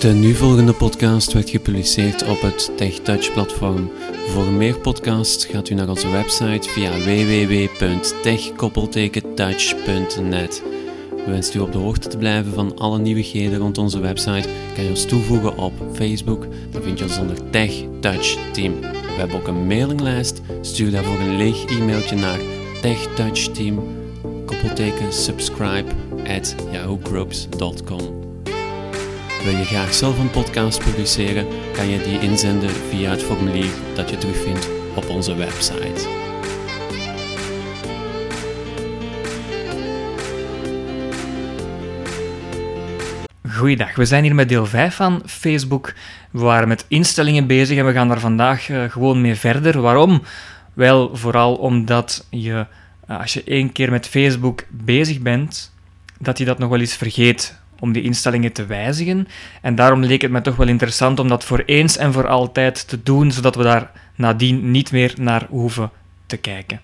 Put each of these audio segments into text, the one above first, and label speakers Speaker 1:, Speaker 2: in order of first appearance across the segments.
Speaker 1: De nu volgende podcast werd gepubliceerd op het TechTouch-platform. Voor meer podcasts gaat u naar onze website via www.tech-touch.net. Wenst u op de hoogte te blijven van alle nieuwigheden rond onze website, kan je ons toevoegen op Facebook. Dan vind je ons onder Tech Touch Team. We hebben ook een mailinglijst. Stuur daarvoor een leeg e-mailtje naar techtouchteam, koppelteken subscribe at yahoogroups.com. Wil je graag zelf een podcast publiceren, kan je die inzenden via het formulier dat je terugvindt op onze website.
Speaker 2: Goeiedag, we zijn hier met deel 5 van Facebook. We waren met instellingen bezig en we gaan daar vandaag uh, gewoon mee verder. Waarom? Wel, vooral omdat je, uh, als je één keer met Facebook bezig bent, dat je dat nog wel eens vergeet om die instellingen te wijzigen. En daarom leek het me toch wel interessant om dat voor eens en voor altijd te doen, zodat we daar nadien niet meer naar hoeven te kijken.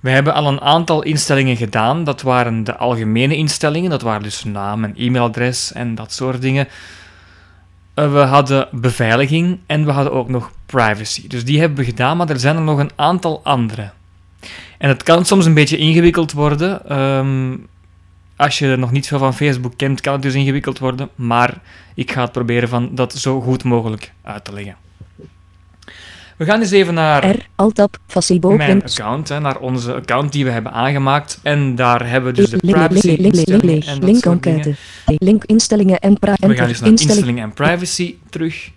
Speaker 2: We hebben al een aantal instellingen gedaan. Dat waren de algemene instellingen, dat waren dus naam en e-mailadres en dat soort dingen. Eh, we hadden beveiliging en we hadden ook nog privacy. Dus die hebben we gedaan, maar er zijn er nog een aantal andere. En het kan soms een beetje ingewikkeld worden. Um, als je nog niet veel van Facebook kent, kan het dus ingewikkeld worden, maar ik ga het proberen van dat zo goed mogelijk uit te leggen. We gaan eens even naar
Speaker 3: R, Altab, Facebook,
Speaker 2: mijn account, hè, naar onze account die we hebben aangemaakt. En daar hebben we dus de privacy
Speaker 3: instellingen en link enquête, link instellingen en privacy.
Speaker 2: We gaan dus naar instellingen en privacy terug.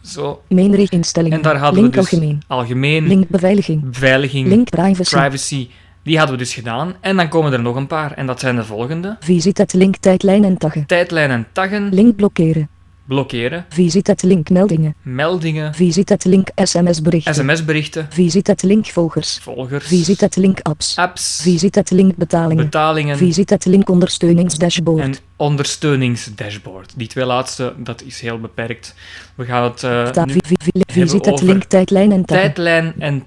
Speaker 2: Zo.
Speaker 3: Instellingen.
Speaker 2: En daar hadden we dus
Speaker 3: algemeen.
Speaker 2: algemeen,
Speaker 3: link beveiliging,
Speaker 2: beveiliging,
Speaker 3: link privacy,
Speaker 2: privacy. Die hadden we dus gedaan. En dan komen er nog een paar. En dat zijn de volgende.
Speaker 3: Visit het link tijdlijn en taggen.
Speaker 2: Tijdlijn en taggen.
Speaker 3: Link blokkeren.
Speaker 2: Blokkeren.
Speaker 3: Visit het link meldingen.
Speaker 2: Meldingen.
Speaker 3: Visit het link sms berichten.
Speaker 2: SMS berichten.
Speaker 3: Visit het link volgers.
Speaker 2: Volgers.
Speaker 3: Visit het link apps.
Speaker 2: Apps.
Speaker 3: Visit het link betalingen.
Speaker 2: Betalingen.
Speaker 3: Visit het link ondersteuningsdashboard.
Speaker 2: En ondersteuningsdashboard. Die twee laatste, dat is heel beperkt. We gaan het uh, nu
Speaker 3: vi- vi- vi- Visit het link tijdlijn en taggen.
Speaker 2: tijdlijn en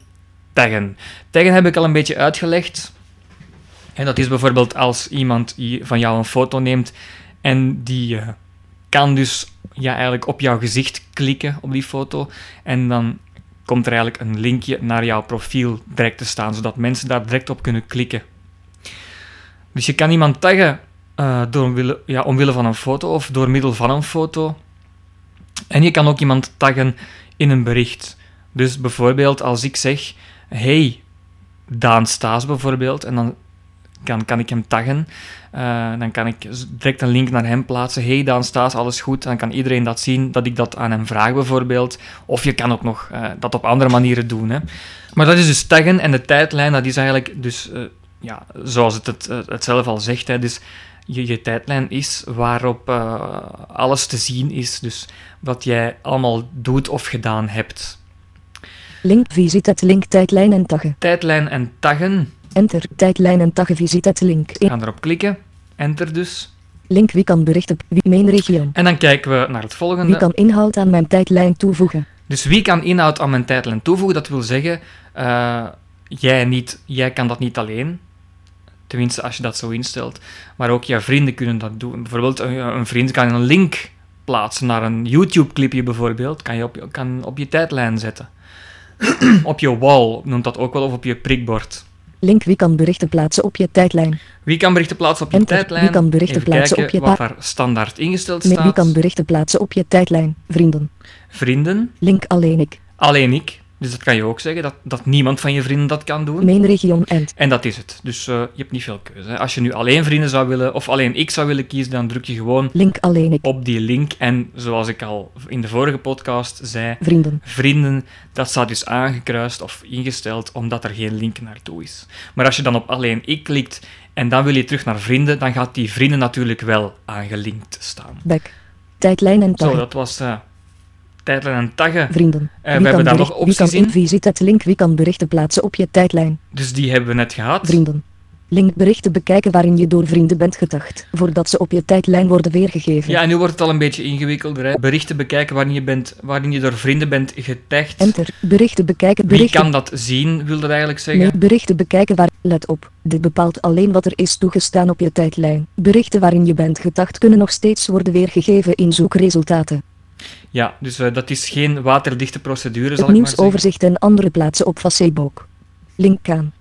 Speaker 2: taggen. Taggen heb ik al een beetje uitgelegd. En dat is bijvoorbeeld als iemand van jou een foto neemt en die eh, kan dus ja, eigenlijk op jouw gezicht klikken op die foto. En dan komt er eigenlijk een linkje naar jouw profiel direct te staan, zodat mensen daar direct op kunnen klikken. Dus je kan iemand taggen eh, door ja, omwille van een foto of door middel van een foto. En je kan ook iemand taggen in een bericht. Dus bijvoorbeeld als ik zeg, hey, Daan Staes bijvoorbeeld, en dan kan, kan ik hem taggen. Eh, dan kan ik direct een link naar hem plaatsen. Hey Daan Staes, alles goed? Dan kan iedereen dat zien, dat ik dat aan hem vraag bijvoorbeeld. Of je kan ook nog eh, dat op andere manieren doen. Hè. Maar dat is dus taggen en de tijdlijn, dat is eigenlijk dus, eh, ja, zoals het, het, zelf al zegt, hè, dus je, je tijdlijn is waarop alles te zien is. Dus wat jij allemaal doet of gedaan hebt.
Speaker 3: Link visit het link tijdlijn en taggen.
Speaker 2: Tijdlijn en taggen.
Speaker 3: Enter tijdlijn en taggen visit het link.
Speaker 2: We gaan erop klikken. Enter dus.
Speaker 3: Link wie kan berichten. Wie main regio.
Speaker 2: En dan kijken we naar het volgende.
Speaker 3: Wie kan inhoud aan mijn tijdlijn toevoegen.
Speaker 2: Dus wie kan inhoud aan mijn tijdlijn toevoegen? Dat wil zeggen, eh, jij, niet, jij kan dat niet alleen. Tenminste, als je dat zo instelt. Maar ook jouw vrienden kunnen dat doen. Bijvoorbeeld, een, een vriend kan een link plaatsen naar een YouTube-clipje bijvoorbeeld. Kan je op, kan op je tijdlijn zetten. op je wall, noemt dat ook wel, of op je prikbord.
Speaker 3: Link wie kan berichten plaatsen op je tijdlijn.
Speaker 2: Wie kan berichten plaatsen op je
Speaker 3: Enter.
Speaker 2: tijdlijn?
Speaker 3: Wie kan berichten
Speaker 2: Even
Speaker 3: plaatsen op je
Speaker 2: wat daar standaard ingesteld
Speaker 3: Wie
Speaker 2: staat.
Speaker 3: kan berichten plaatsen op je tijdlijn. Vrienden.
Speaker 2: Vrienden.
Speaker 3: Link alleen ik.
Speaker 2: Alleen ik. Dus dat kan je ook zeggen, dat, dat niemand van je vrienden dat kan doen.
Speaker 3: Main region end.
Speaker 2: En dat is het. Dus eh, je hebt niet veel keuze. hè. Als je nu alleen vrienden zou willen, of alleen ik zou willen kiezen, dan druk je gewoon
Speaker 3: Link alleen ik.
Speaker 2: op die link. En zoals ik al in de vorige podcast zei,
Speaker 3: Vrienden.
Speaker 2: vrienden, dat staat dus aangekruist of ingesteld, omdat er geen link naartoe is. Maar als je dan op alleen ik klikt en dan wil je terug naar vrienden, dan gaat die vrienden natuurlijk wel aangelinkt staan.
Speaker 3: Back. Tijdlijn en
Speaker 2: Zo,
Speaker 3: taggen.
Speaker 2: dat was eh tijdlijn en taggen.
Speaker 3: Vrienden.
Speaker 2: Eh, we
Speaker 3: Wie kan
Speaker 2: hebben daar nog
Speaker 3: wie
Speaker 2: opties in.
Speaker 3: Visit link wie kan berichten plaatsen op je tijdlijn.
Speaker 2: Dus die hebben we net gehad.
Speaker 3: Vrienden. Link berichten bekijken waarin je door vrienden bent gedacht, voordat ze op je tijdlijn worden weergegeven.
Speaker 2: Ja, en nu wordt het al een beetje ingewikkelder. Hè? Berichten bekijken waarin je, bent, waarin je door vrienden bent getagd.
Speaker 3: Enter, berichten bekijken,
Speaker 2: Wie
Speaker 3: berichten...
Speaker 2: kan dat zien, wil dat eigenlijk zeggen?
Speaker 3: Nee, berichten bekijken waar... Let op, dit bepaalt alleen wat er is toegestaan op je tijdlijn. Berichten waarin je bent gedacht kunnen nog steeds worden weergegeven in zoekresultaten.
Speaker 2: Ja, dus eh, dat is geen waterdichte procedure, zal
Speaker 3: Het
Speaker 2: ik maar
Speaker 3: nieuwsoverzicht en andere plaatsen op Facebook. Link aan,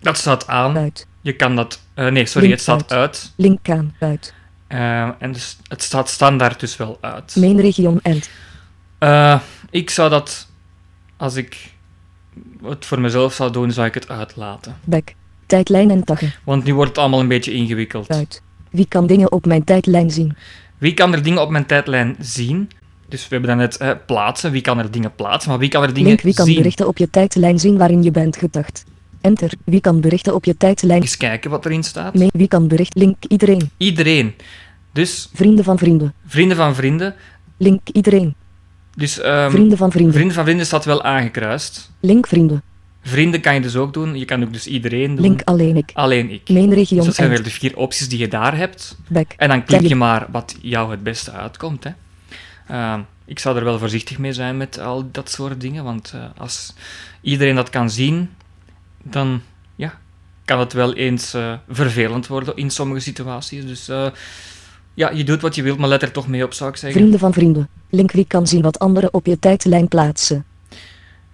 Speaker 2: Dat staat aan.
Speaker 3: uit.
Speaker 2: Je kan dat... eh, nee, sorry,
Speaker 3: Link
Speaker 2: het staat uit.
Speaker 3: Link aan, uit.
Speaker 2: Eh, en dus, het staat standaard dus wel uit.
Speaker 3: Main region end.
Speaker 2: Ik zou dat... Als ik het voor mezelf zou doen, zou ik het uitlaten.
Speaker 3: Back. Tijdlijn en taggen,
Speaker 2: Want nu wordt het allemaal een beetje ingewikkeld.
Speaker 3: uit. Wie kan dingen op mijn tijdlijn zien?
Speaker 2: Wie kan er dingen op mijn tijdlijn zien? Dus we hebben dan net eh, plaatsen. Wie kan er dingen plaatsen? Maar wie kan er dingen
Speaker 3: Link wie kan
Speaker 2: zien?
Speaker 3: berichten op je tijdlijn zien waarin je bent gedacht. Enter. Wie kan berichten op je tijdlijn...
Speaker 2: Eens kijken wat erin staat.
Speaker 3: Nee, wie kan bericht... Link iedereen.
Speaker 2: Iedereen. Dus
Speaker 3: Vrienden van vrienden.
Speaker 2: vrienden van vrienden.
Speaker 3: Link iedereen.
Speaker 2: Dus ehm,
Speaker 3: Vrienden van vrienden.
Speaker 2: vrienden van vrienden staat wel aangekruist.
Speaker 3: Link vrienden.
Speaker 2: Vrienden kan je dus ook doen. Je kan ook dus iedereen doen.
Speaker 3: Link alleen ik.
Speaker 2: Alleen ik.
Speaker 3: Main
Speaker 2: Dus
Speaker 3: region
Speaker 2: dat zijn weer de vier opties die je daar hebt.
Speaker 3: Back.
Speaker 2: En dan klik je maar wat jou het beste uitkomt. Hè. Ehm, ik zou er wel voorzichtig mee zijn met al dat soort dingen. Want eh, als iedereen dat kan zien, dan ja, kan het wel eens eh, vervelend worden in sommige situaties. Dus eh, ja, je doet wat je wilt, maar let er toch mee op, zou ik zeggen.
Speaker 3: Vrienden van vrienden. Link wie kan zien wat anderen op je tijdlijn plaatsen.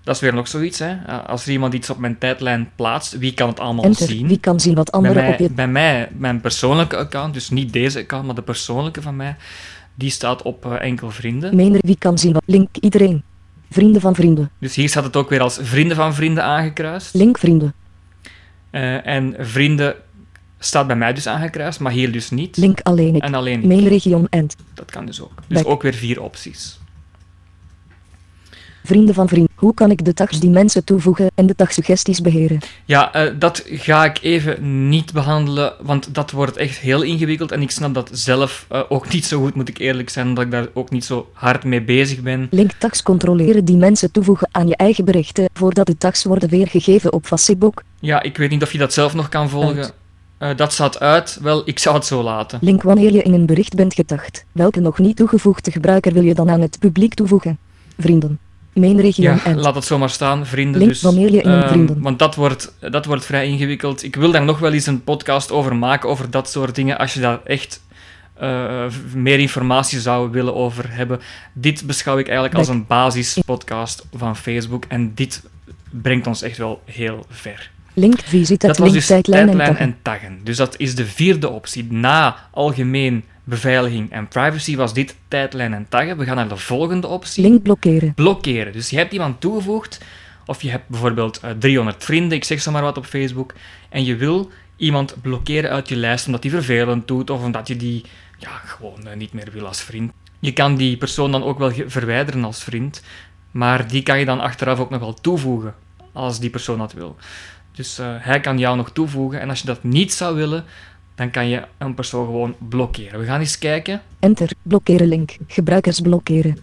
Speaker 2: Dat is weer nog zoiets. Hè. Eh, Als er iemand iets op mijn tijdlijn plaatst, wie kan het allemaal
Speaker 3: Enter.
Speaker 2: zien?
Speaker 3: Wie kan zien wat
Speaker 2: Bij
Speaker 3: anderen
Speaker 2: mij,
Speaker 3: op je...
Speaker 2: bij mij, mijn persoonlijke account, dus niet deze account, maar de persoonlijke van mij, die staat op eh, enkel vrienden.
Speaker 3: Main wie kan zien wat... Link iedereen. Vrienden van vrienden.
Speaker 2: Dus hier staat het ook weer als vrienden van vrienden aangekruist.
Speaker 3: Link vrienden.
Speaker 2: Eh, en vrienden staat bij mij dus aangekruist, maar hier dus niet.
Speaker 3: Link alleen ik.
Speaker 2: En alleen ik.
Speaker 3: Main region end.
Speaker 2: Dat kan dus ook. Dus
Speaker 3: Back.
Speaker 2: ook weer vier opties.
Speaker 3: Vrienden van vrienden. Hoe kan ik de tags die mensen toevoegen en de tagsuggesties beheren?
Speaker 2: Ja, eh, dat ga ik even niet behandelen, want dat wordt echt heel ingewikkeld. En ik snap dat zelf eh, ook niet zo goed, moet ik eerlijk zijn, omdat ik daar ook niet zo hard mee bezig ben.
Speaker 3: Link tags controleren die mensen toevoegen aan je eigen berichten voordat de tags worden weergegeven op Facebook.
Speaker 2: Ja, ik weet niet of je dat zelf nog kan volgen.
Speaker 3: Uit.
Speaker 2: Eh, dat staat uit. Wel, ik zou het zo laten.
Speaker 3: Link wanneer je in een bericht bent getagd. Welke nog niet toegevoegde gebruiker wil je dan aan het publiek toevoegen? Vrienden.
Speaker 2: Ja,
Speaker 3: end.
Speaker 2: laat het zomaar staan, vrienden.
Speaker 3: Link
Speaker 2: dus, ehm,
Speaker 3: vrienden-
Speaker 2: Want dat wordt, dat wordt vrij ingewikkeld. Ik wil daar nog wel eens een podcast over maken, over dat soort dingen. Als je daar echt eh, meer informatie zou willen over hebben. Dit beschouw ik eigenlijk als een basispodcast van Facebook. En dit brengt ons echt wel heel ver.
Speaker 3: Link visit
Speaker 2: Dat was
Speaker 3: link
Speaker 2: dus
Speaker 3: tijdlijn,
Speaker 2: tijdlijn
Speaker 3: en taggen.
Speaker 2: en taggen. Dus dat is de vierde optie. Na algemeen beveiliging en privacy was dit tijdlijn en taggen. We gaan naar de volgende optie.
Speaker 3: Link blokkeren.
Speaker 2: blokkeren. Dus je hebt iemand toegevoegd, of je hebt bijvoorbeeld eh, 300 vrienden, ik zeg zo maar wat op Facebook, en je wil iemand blokkeren uit je lijst omdat die vervelend doet, of omdat je die ja, gewoon eh, niet meer wil als vriend. Je kan die persoon dan ook wel verwijderen als vriend, maar die kan je dan achteraf ook nog wel toevoegen, als die persoon dat wil. Dus eh, hij kan jou nog toevoegen, en als je dat niet zou willen, dan kan je een persoon gewoon blokkeren. We gaan eens kijken.
Speaker 3: Enter. Blokkeren link. Gebruikers blokkeren.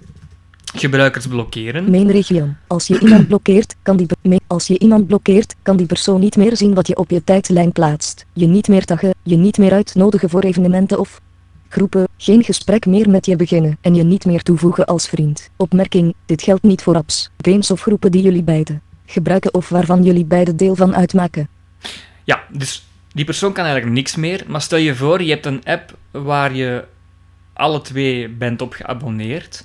Speaker 2: Gebruikers blokkeren.
Speaker 3: Main region. Als je iemand blokkeert, kan die, als je iemand blokkeert, kan die persoon niet meer zien wat je op je tijdlijn plaatst. Je niet meer taggen, je niet meer uitnodigen voor evenementen of groepen, geen gesprek meer met je beginnen en je niet meer toevoegen als vriend. Opmerking, dit geldt niet voor apps, games of groepen die jullie beiden gebruiken of waarvan jullie beiden deel van uitmaken.
Speaker 2: Ja, dus die persoon kan eigenlijk niks meer. Maar stel je voor, je hebt een app waar je alle twee bent op geabonneerd.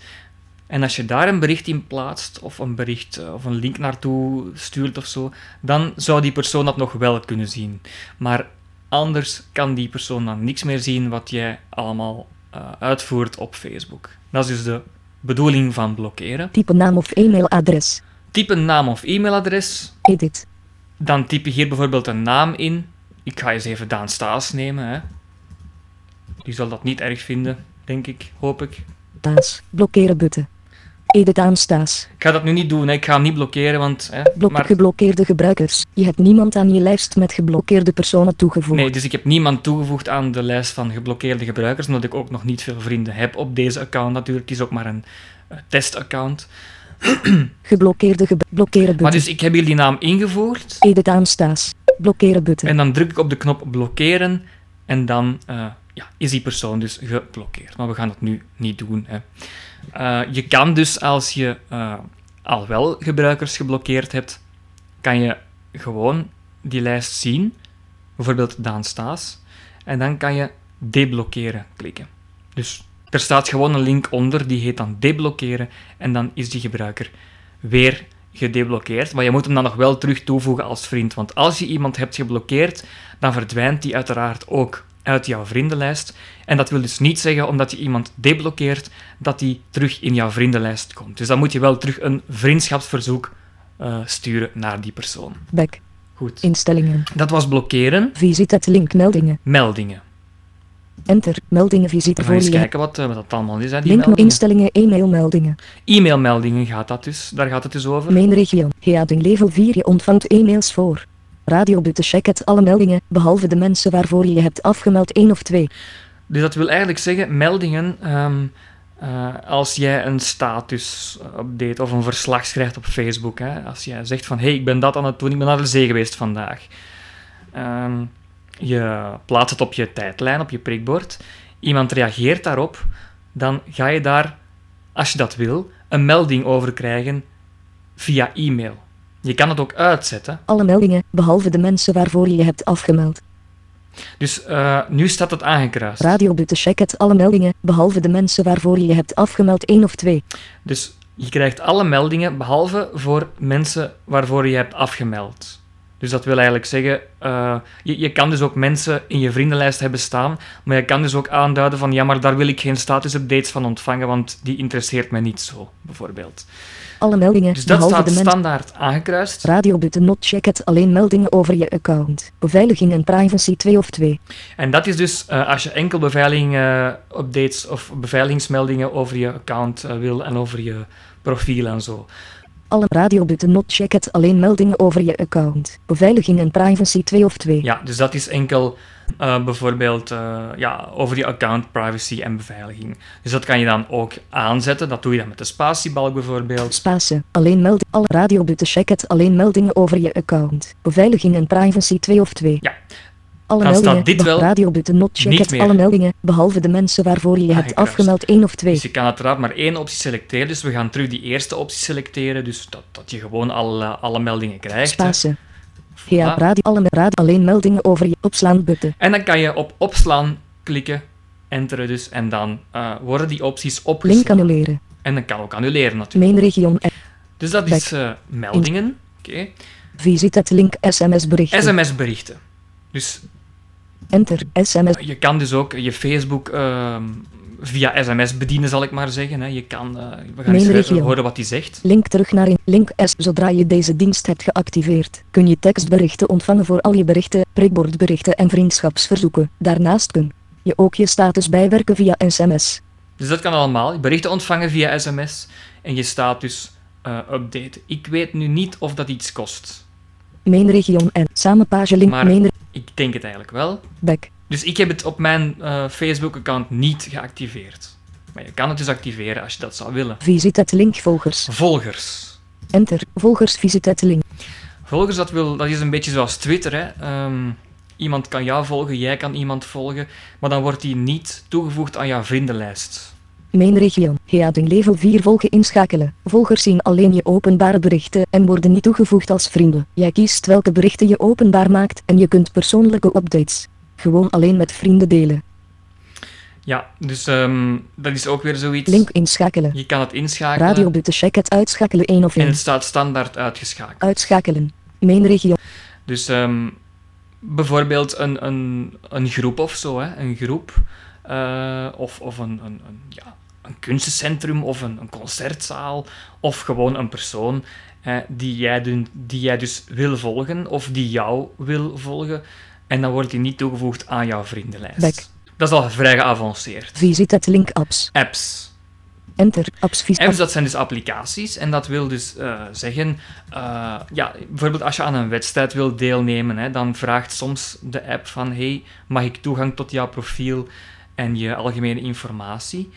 Speaker 2: En als je daar een bericht in plaatst, of een bericht eh, of een link naartoe stuurt of zo, dan zou die persoon dat nog wel kunnen zien. Maar anders kan die persoon dan niks meer zien wat jij allemaal eh, uitvoert op Facebook. Dat is dus de bedoeling van blokkeren.
Speaker 3: Type naam of e-mailadres.
Speaker 2: Typ een naam of e-mailadres,
Speaker 3: Edit.
Speaker 2: dan typ je hier bijvoorbeeld een naam in. Ik ga eens even Daan Staes nemen. Hè. Die zal dat niet erg vinden, denk ik, hoop ik.
Speaker 3: Taas. Blokkeren button. Edit aanstaas.
Speaker 2: Ik ga dat nu niet doen, hè. ik ga hem niet blokkeren, want... Hè,
Speaker 3: Blok
Speaker 2: maar,
Speaker 3: geblokkeerde gebruikers. Je hebt niemand aan je lijst met geblokkeerde personen toegevoegd.
Speaker 2: nee, dus ik heb niemand toegevoegd aan de lijst van geblokkeerde gebruikers, omdat ik ook nog niet veel vrienden heb op deze account natuurlijk. Het is ook maar een eh, testaccount.
Speaker 3: Geblokkeerde ge blokkeren
Speaker 2: Maar
Speaker 3: button.
Speaker 2: dus ik heb hier die naam ingevoerd.
Speaker 3: Edit aanstaas. Blokkeren button.
Speaker 2: En dan druk ik op de knop blokkeren. En dan eh, ja, is die persoon dus geblokkeerd. Maar we gaan dat nu niet doen. Hè. Eh, je kan dus als je eh, al wel gebruikers geblokkeerd hebt, kan je gewoon die lijst zien. Bijvoorbeeld Daan Staes. En dan kan je deblokkeren klikken. Dus er staat gewoon een link onder, die heet dan deblokkeren. En dan is die gebruiker weer gedeblokkeerd. Maar je moet hem dan nog wel terug toevoegen als vriend. Want als je iemand hebt geblokkeerd, dan verdwijnt die uiteraard ook uit jouw vriendenlijst. En dat wil dus niet zeggen, omdat je iemand deblokkeert, dat die terug in jouw vriendenlijst komt. Dus dan moet je wel terug een vriendschapsverzoek eh, sturen naar die persoon.
Speaker 3: Back.
Speaker 2: Goed.
Speaker 3: Instellingen.
Speaker 2: Dat was blokkeren.
Speaker 3: Visit het link meldingen.
Speaker 2: Meldingen.
Speaker 3: Enter. Meldingen visite
Speaker 2: gaan eens kijken wat, eh, wat dat allemaal is, hè, die
Speaker 3: Link
Speaker 2: meldingen.
Speaker 3: instellingen e-mail meldingen.
Speaker 2: E-mailmeldingen gaat dat dus. Daar gaat het dus over.
Speaker 3: Main regio. Heading level 4. Je ontvangt e-mails voor. Radiobutten check het alle meldingen, behalve de mensen waarvoor je je hebt afgemeld 1 of 2.
Speaker 2: Dus dat wil eigenlijk zeggen, meldingen, ehm, eh, als jij een status-update of een verslag schrijft op Facebook, hè, als jij zegt van, hé, hey, ik ben dat aan het doen, ik ben naar de zee geweest vandaag. Ehm, je plaatst het op je tijdlijn, op je prikbord, iemand reageert daarop, dan ga je daar, als je dat wil, een melding over krijgen via e-mail. Je kan het ook uitzetten.
Speaker 3: Alle meldingen, behalve de mensen waarvoor je je hebt afgemeld.
Speaker 2: Dus eh, nu staat het aangekruist.
Speaker 3: Radiobutten check het alle meldingen, behalve de mensen waarvoor je je hebt afgemeld 1 of 2.
Speaker 2: Dus je krijgt alle meldingen, behalve voor mensen waarvoor je hebt afgemeld. Dus dat wil eigenlijk zeggen, eh, je, je kan dus ook mensen in je vriendenlijst hebben staan, maar je kan dus ook aanduiden van, ja, maar daar wil ik geen status-updates van ontvangen, want die interesseert mij niet zo, bijvoorbeeld.
Speaker 3: Alle meldingen,
Speaker 2: Dus dat staat standaard aangekruist.
Speaker 3: Radiobutten not check het alleen meldingen over je account. Beveiliging en privacy 2 of 2.
Speaker 2: En dat is dus eh, als je enkel beveiliging-updates of beveiligingsmeldingen over je account eh, wil en over je profiel en zo.
Speaker 3: Alle radiobutten not check het alleen meldingen over je account. Beveiliging en privacy 2 of 2.
Speaker 2: Ja, dus dat is enkel eh, bijvoorbeeld eh, ja, over je account privacy en beveiliging. Dus dat kan je dan ook aanzetten. Dat doe je dan met de spatiebalk bijvoorbeeld.
Speaker 3: Spasen, alleen meldingen. Alle radiobutten check het alleen meldingen over je account. Beveiliging en privacy 2 of 2.
Speaker 2: Ja.
Speaker 3: Alle
Speaker 2: Dan staat dit wel
Speaker 3: radiobutten not check
Speaker 2: niet meer.
Speaker 3: alle meldingen, behalve de mensen waarvoor je je hebt afgemeld 1 of 2.
Speaker 2: Dus je kan uiteraard maar één optie selecteren. Dus we gaan terug die eerste optie selecteren. Dus dat, dat je gewoon alle, alle meldingen krijgt.
Speaker 3: Spasen. Ja, radio, alle radio, alleen meldingen over je opslaan button.
Speaker 2: En dan kan je op opslaan klikken, enteren dus. En dan eh, worden die opties opgeslagen.
Speaker 3: Link annuleren.
Speaker 2: En dan kan ook annuleren natuurlijk.
Speaker 3: Main region.
Speaker 2: Dus dat is eh, meldingen. Oké.
Speaker 3: Visit het link SMS berichten.
Speaker 2: SMS-berichten. Dus
Speaker 3: Enter. SMS.
Speaker 2: Je kan dus ook je Facebook ehm, via sms bedienen, zal ik maar zeggen. Hè. Je kan, eh, we gaan eens
Speaker 3: regio.
Speaker 2: horen wat hij zegt.
Speaker 3: Link terug naar in. Link S. Zodra je deze dienst hebt geactiveerd, kun je tekstberichten ontvangen voor al je berichten, prikbordberichten en vriendschapsverzoeken. Daarnaast kun je ook je status bijwerken via SMS.
Speaker 2: Dus dat kan allemaal. Berichten ontvangen via sms en je status eh updaten. Ik weet nu niet of dat iets kost.
Speaker 3: Main region en samen page link
Speaker 2: Maar- Ik denk het eigenlijk wel.
Speaker 3: back.
Speaker 2: Dus ik heb het op mijn eh, Facebook-account niet geactiveerd. Maar je kan het dus activeren als je dat zou willen.
Speaker 3: Visit het link volgers.
Speaker 2: Volgers.
Speaker 3: Enter. Volgers visit link.
Speaker 2: Volgers, dat, wil, dat is een beetje zoals Twitter. Hè. Ehm, iemand kan jou volgen, jij kan iemand volgen, maar dan wordt die niet toegevoegd aan jouw vriendenlijst.
Speaker 3: Main region. Heading level 4 volgen inschakelen. Volgers zien alleen je openbare berichten en worden niet toegevoegd als vrienden. Jij kiest welke berichten je openbaar maakt en je kunt persoonlijke updates gewoon alleen met vrienden delen.
Speaker 2: Ja, dus ehm, dat is ook weer zoiets.
Speaker 3: Link inschakelen.
Speaker 2: Je kan het inschakelen
Speaker 3: Radiobutten check het uitschakelen 1 of
Speaker 2: en
Speaker 3: 1.
Speaker 2: het staat standaard uitgeschakeld.
Speaker 3: Uitschakelen. Main region.
Speaker 2: Dus ehm, bijvoorbeeld een, een, een groep of zo, hè? een groep, eh, of, of een, een, een, ja, een kunstencentrum of een, een concertzaal, of gewoon een persoon eh, die, jij die jij dus wil volgen of die jou wil volgen. En dan wordt die niet toegevoegd aan jouw vriendenlijst.
Speaker 3: Back.
Speaker 2: Dat is al vrij geavanceerd.
Speaker 3: Visit het link apps.
Speaker 2: Apps.
Speaker 3: Enter. Apps vis
Speaker 2: Apps, dat zijn dus applicaties. En dat wil dus eh, zeggen, eh, ja, bijvoorbeeld als je aan een wedstrijd wil deelnemen, hè, dan vraagt soms de app van, hey, mag ik toegang tot jouw profiel en je algemene informatie?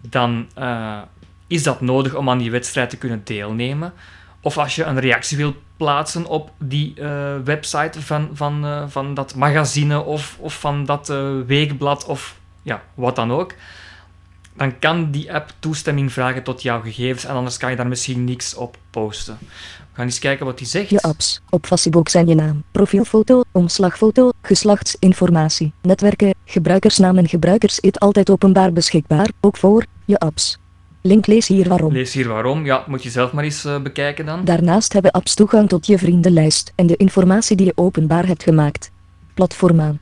Speaker 2: Dan eh, is dat nodig om aan die wedstrijd te kunnen deelnemen. Of als je een reactie wil plaatsen op die eh, website van, van, eh, van dat magazine of, of van dat weekblad of ja, wat dan ook, dan kan die app toestemming vragen tot jouw gegevens en anders kan je daar misschien niks op posten. Gaan eens kijken wat die zegt.
Speaker 3: Je apps. Op Facebook zijn je naam, profielfoto, omslagfoto, geslachtsinformatie, netwerken, gebruikersnaam en gebruikers altijd openbaar beschikbaar, ook voor je apps. Link lees hier waarom.
Speaker 2: Lees hier waarom. Ja, moet je zelf maar eens eh, bekijken dan.
Speaker 3: Daarnaast hebben apps toegang tot je vriendenlijst en de informatie die je openbaar hebt gemaakt. Platform aan.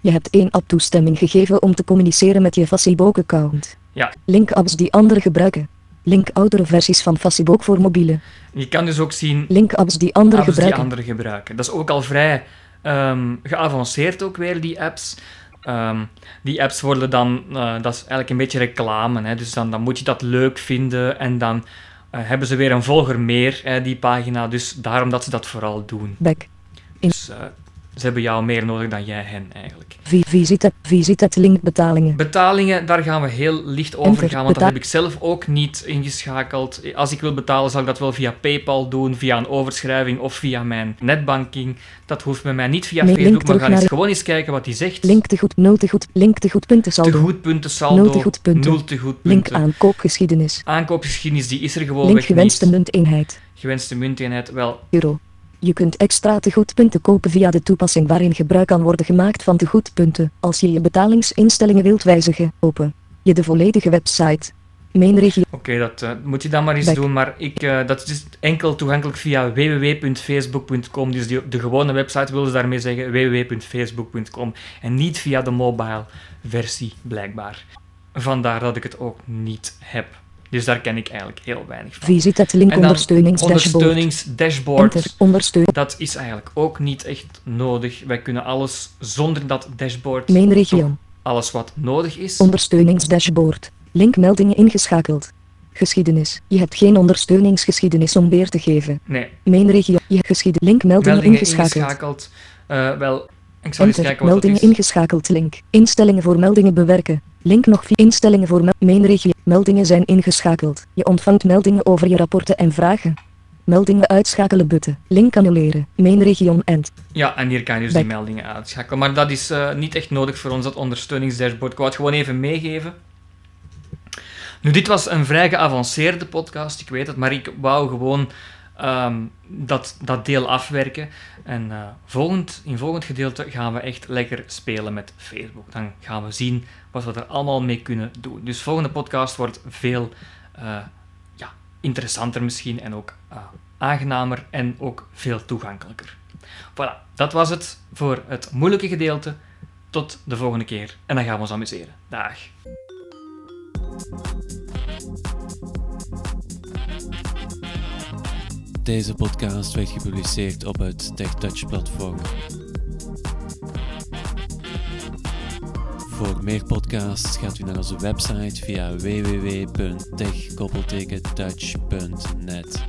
Speaker 3: Je hebt één app toestemming gegeven om te communiceren met je Facebook-account.
Speaker 2: Ja.
Speaker 3: Link apps die anderen gebruiken. Link oudere versies van Facebook voor mobielen.
Speaker 2: Je kan dus ook zien
Speaker 3: Link apps die anderen
Speaker 2: apps die
Speaker 3: gebruiken.
Speaker 2: anderen gebruiken. Dat is ook al vrij ehm, geavanceerd ook weer, die apps. Ehm, die apps worden dan, eh, dat is eigenlijk een beetje reclame, hè? dus dan, dan moet je dat leuk vinden en dan eh, hebben ze weer een volger meer, hè, die pagina, dus daarom dat ze dat vooral doen.
Speaker 3: Back.
Speaker 2: Dus eh, ze hebben jou meer nodig dan jij hen eigenlijk.
Speaker 3: Vi- Visit, visit het link betalingen.
Speaker 2: Betalingen, daar gaan we heel licht over
Speaker 3: Enter,
Speaker 2: gaan, want dat heb ik zelf ook niet ingeschakeld. Als ik wil betalen, zal ik dat wel via PayPal doen, via een overschrijving of via mijn netbanking. Dat hoeft bij mij niet via
Speaker 3: Nee,
Speaker 2: Facebook, maar we gaan eens gewoon eens kijken wat hij zegt.
Speaker 3: Link te goed, nul te goed, link te goed, punten
Speaker 2: te
Speaker 3: saldo.
Speaker 2: goed punten saldo,
Speaker 3: Nul te goed punten.
Speaker 2: nul te goed
Speaker 3: Link aankoopgeschiedenis.
Speaker 2: Aankoopgeschiedenis, die is er gewoon
Speaker 3: Link
Speaker 2: weg
Speaker 3: gewenste
Speaker 2: niet.
Speaker 3: munteenheid.
Speaker 2: Gewenste munteenheid, wel,
Speaker 3: Euro. Je kunt extra tegoedpunten kopen via de toepassing waarin gebruik kan worden gemaakt van tegoedpunten. Als je je betalingsinstellingen wilt wijzigen, open je de volledige website. Main regio.
Speaker 2: Oké, dat eh, moet je dan maar eens
Speaker 3: Back.
Speaker 2: doen. Maar ik, eh, dat is enkel toegankelijk via www.facebook.com. Dus die, de gewone website willen ze daarmee zeggen www.facebook.com. En niet via de mobile versie, blijkbaar. Vandaar dat ik het ook niet heb. Dus daar ken ik eigenlijk heel weinig van.
Speaker 3: Visit het link ondersteuningsdashboard.
Speaker 2: ondersteuningsdashboard.
Speaker 3: Enter. Ondersteun.
Speaker 2: Dat is eigenlijk ook niet echt nodig. Wij kunnen alles zonder dat dashboard.
Speaker 3: Main regio.
Speaker 2: Alles wat nodig is.
Speaker 3: Ondersteuningsdashboard. Link meldingen ingeschakeld. Geschiedenis. Je hebt geen ondersteuningsgeschiedenis om weer te geven.
Speaker 2: Nee,
Speaker 3: Main regio. Je geschieden. Link meldingen,
Speaker 2: meldingen
Speaker 3: ingeschakeld.
Speaker 2: ingeschakeld. Eh, wel, ik zal eens
Speaker 3: Enter.
Speaker 2: kijken wat
Speaker 3: Meldingen ingeschakeld. Link. Instellingen voor meldingen bewerken. Link nog via instellingen voor main regio. Meldingen zijn ingeschakeld. Je ontvangt meldingen over je rapporten en vragen. Meldingen uitschakelen button. Link annuleren. Main region end.
Speaker 2: Ja, en hier kan je dus die meldingen uitschakelen. Maar dat is eh, niet echt nodig voor ons, dat ondersteuningsdashboard. Ik wou het gewoon even meegeven. Nu, dit was een vrij geavanceerde podcast, ik weet het, maar ik wou gewoon ehm, dat, dat deel afwerken. En eh, volgend, in volgend gedeelte gaan we echt lekker spelen met Facebook. Dan gaan we zien wat we er allemaal mee kunnen doen. Dus volgende podcast wordt veel eh, ja, interessanter misschien en ook eh, aangenamer en ook veel toegankelijker. Voilà, dat was het voor het moeilijke gedeelte. Tot de volgende keer en dan gaan we ons amuseren. Dag.
Speaker 1: Deze podcast werd gepubliceerd op het TechTouch platform. Voor meer podcasts gaat u naar onze website via www.tech-touch.net.